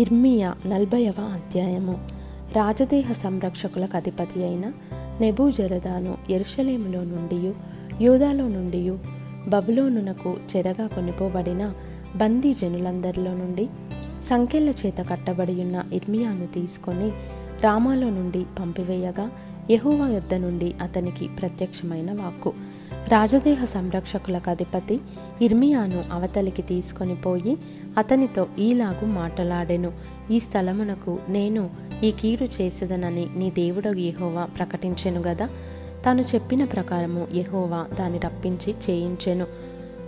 ఇర్మియా నలభైవ అధ్యాయము. రాజదేహ సంరక్షకులకు అధిపతి అయిన నెబూజరదాను ఎరుషలేములో నుండి యూదాలో నుండి బబులోనునకు చెరగా కొనిపోబడిన బందీ జనులందరిలో నుండి సంఖ్యల చేత కట్టబడి ఉన్న ఇర్మియాను తీసుకొని రామాలో నుండి పంపివేయగా యహోవా యొద్ద నుండి అతనికి ప్రత్యక్షమైన వాక్కు. రాజదేహ సంరక్షకులకు అధిపతి ఇర్మియాను అవతలికి తీసుకొని పోయి అతనితో ఈలాగు మాటలాడెను. ఈ స్థలమునకు నేను ఈ కీడు చేసేదనని నీ దేవుడు యహోవా ప్రకటించెను గదా? తాను చెప్పిన ప్రకారము యహోవా దాన్ని రప్పించి చేయించెను.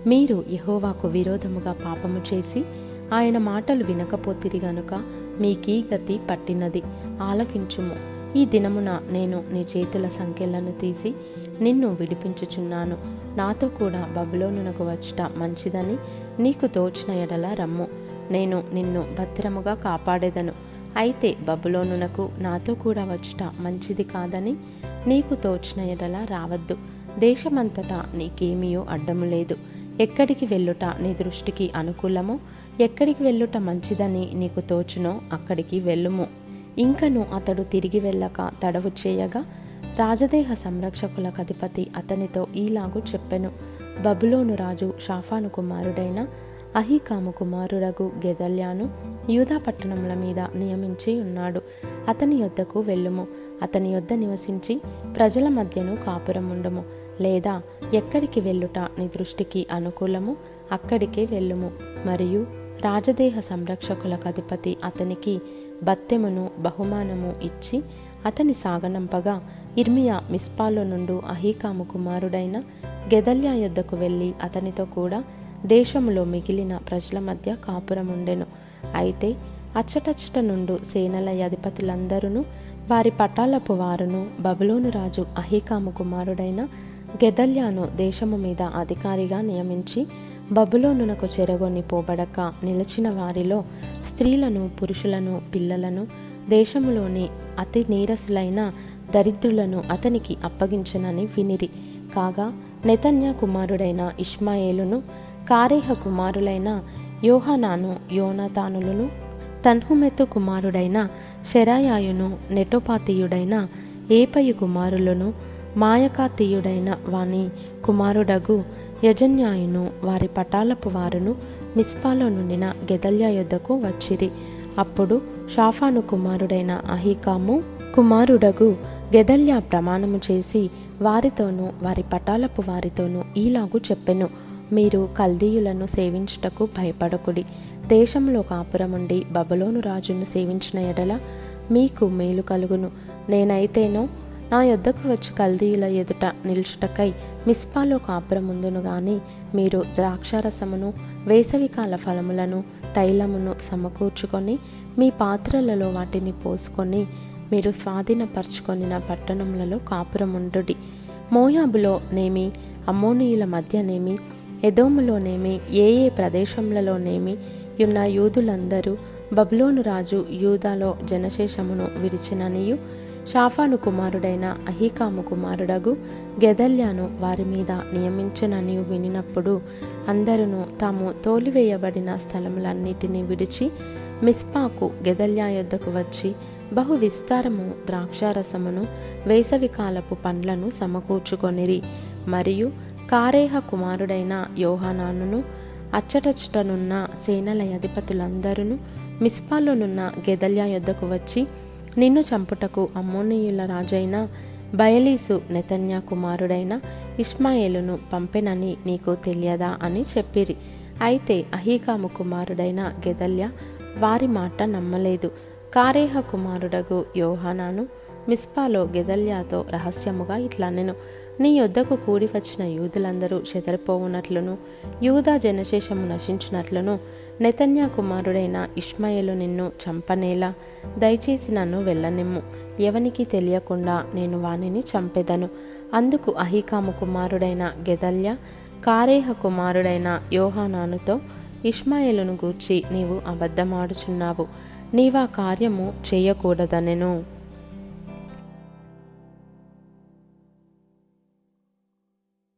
మీరు యహోవాకు విరోధముగా పాపము చేసి ఆయన మాటలు వినకపోతిరి గనుక మీకీ గతి పట్టినది. ఆలకించుము. ఈ దినమున నేను నీ చేతుల సంఖ్యలను తీసి నిన్ను విడిపించుచున్నాను. నాతో కూడా బబులోనునకు వచ్చట మంచిదని నీకు తోచిన ఎడల రమ్ము. నేను నిన్ను భద్రముగా కాపాడేదను. అయితే బబులోనునకు నాతో కూడా వచ్చట మంచిది కాదని నీకు తోచిన ఎడల రావద్దు. దేశమంతటా నీకేమీయో అడ్డము లేదు. ఎక్కడికి వెళ్ళుట నీ దృష్టికి అనుకూలమో? ఎక్కడికి వెళ్ళుట మంచిదని నీకు తోచునో అక్కడికి వెళ్ళుము. ఇంకను అతడు తిరిగి వెళ్ళక తడవు చేయగా రాజదేహ సంరక్షకుల అధిపతి అతనితో ఈలాగు చెప్పెను. బబులోను రాజు షాఫాను కుమారుడైన అహీకాము కుమారుడగు గెదల్యాను యూదా పట్టణముల మీద నియమించి ఉన్నాడు. అతని యొద్దకు వెళ్ళుము. అతని యొద్ద నివసించి ప్రజల మధ్యను కాపురముండము. లేదా ఎక్కడికి వెళ్ళుట నీ దృష్టికి అనుకూలము? అక్కడికే వెళ్ళుము. మరియు రాజదేహ సంరక్షకుల అధిపతి అతనికి బత్తెమును బహుమానము ఇచ్చి అతని సాగనంపగా ఇర్మియా మిస్పాలో నుండు అహీకాము కుమారుడైన గెదల్యా యొద్దకు వెళ్ళి అతనితో కూడా దేశంలో మిగిలిన ప్రజల మధ్య కాపురముండెను. అయితే అచ్చటచ్చట నుండు సేనల అధిపతులందరూ వారి పటాలపు వారును బబులోను రాజు అహీకాము కుమారుడైన గెదల్యాను దేశము మీద అధికారిగా నియమించి బబులోనునకు చెరగొని పోబడక నిలిచిన వారిలో స్త్రీలను పురుషులను పిల్లలను దేశములోని అతి నీరసులైన దరిద్రులను అతనికి అప్పగించనని వినిరి. కాగా నెతన్యా కుమారుడైన ఇష్మాయేలును కారేహ కుమారులైన యోహనాను యోనతానులను తన్హుమెతు కుమారుడైన శరాయాయును నెటోపాతీయుడైన ఏపయు కుమారులను మాయకాతీయుడైన వాని కుమారుడగు యజన్యాయును వారి పటాలపు వారును మిస్పాలో నుండిన గెదల్యా యొద్దకు వచ్చిరి. అప్పుడు షాఫాను కుమారుడైన అహికాము కుమారుడగు గెదల్యా ప్రమాణము చేసి వారితోనూ వారి పటాలపు వారితోనూ ఈలాగు చెప్పెను. మీరు కల్దీయులను సేవించుటకు భయపడకుడి. దేశంలో కాపురముండి బబలోను రాజును సేవించిన ఎడల మీకు మేలు కలుగును. నేనైతేనో నా యొద్దకు వచ్చి కల్దీయుల ఎదుట నిలుచుటకై మిస్పాలో కాపురముందును గాని మీరు ద్రాక్షారసమును వేసవికాల ఫలములను తైలమును సమకూర్చుకొని మీ పాత్రలలో వాటిని పోసుకొని మీరు స్వాధీనపరచుకొనిన పట్టణములలో కాపురముండుడి మోయాబులో నేమి అమ్మోనీయుల మధ్యనేమి ఎదోములోనేమి ఏ ఏ ప్రదేశములలోనేమి ఉన్న యూదులందరూ బబులోను రాజు యూదాలో జనశేషమును విరిచిననియు షాఫాను కుమారుడైన అహీకాము కుమారుడగు గెదల్యాను వారి మీద నియమించనని వినినప్పుడు అందరూ తాము తోలివేయబడిన స్థలములన్నిటినీ విడిచి మిస్పాకు గెదల్యా యొద్దకు వచ్చి బహు విస్తారము ద్రాక్షారసమును వేసవికాలపు పండ్లను సమకూర్చుకొనిరి. మరియు కారేహ కుమారుడైన యోహానానును అచ్చటచ్చటనున్న సేనల అధిపతులందరూ మిస్పాలోనున్న గెదల్యా యొద్దకు వచ్చి నిన్ను చంపుటకు అమ్మోనీయుల రాజైన బయలీసు నెతన్యా కుమారుడైన ఇష్మాయేలును పంపెనని నీకు తెలియదా అని చెప్పిరి. అయితే అహీకాము కుమారుడైన గెదల్య వారి మాట నమ్మలేదు. కారేహ కుమారుడగు యోహానాను మిస్పాలో గెదల్యాతో రహస్యముగా ఇట్లనెను. నీ యొద్దకు కూడి వచ్చిన యూదులందరూ చెదరిపోవునట్లును యూదా జనశేషము నశించినట్లును నెతన్యా కుమారుడైన ఇష్మాయేలు నిన్ను చంపనేలా దయచేసి నన్ను వెళ్ళనిమ్ము. ఎవనికి తెలియకుండా నేను వానిని చంపెదను. అందుకు అహికాము కుమారుడైన గెదల్య కారేహ కుమారుడైన యోహానానుతో ఇష్మాయేలును గూర్చి నీవు అబద్ధమాడుచున్నావు. నీవా కార్యము చేయకూడదనెను.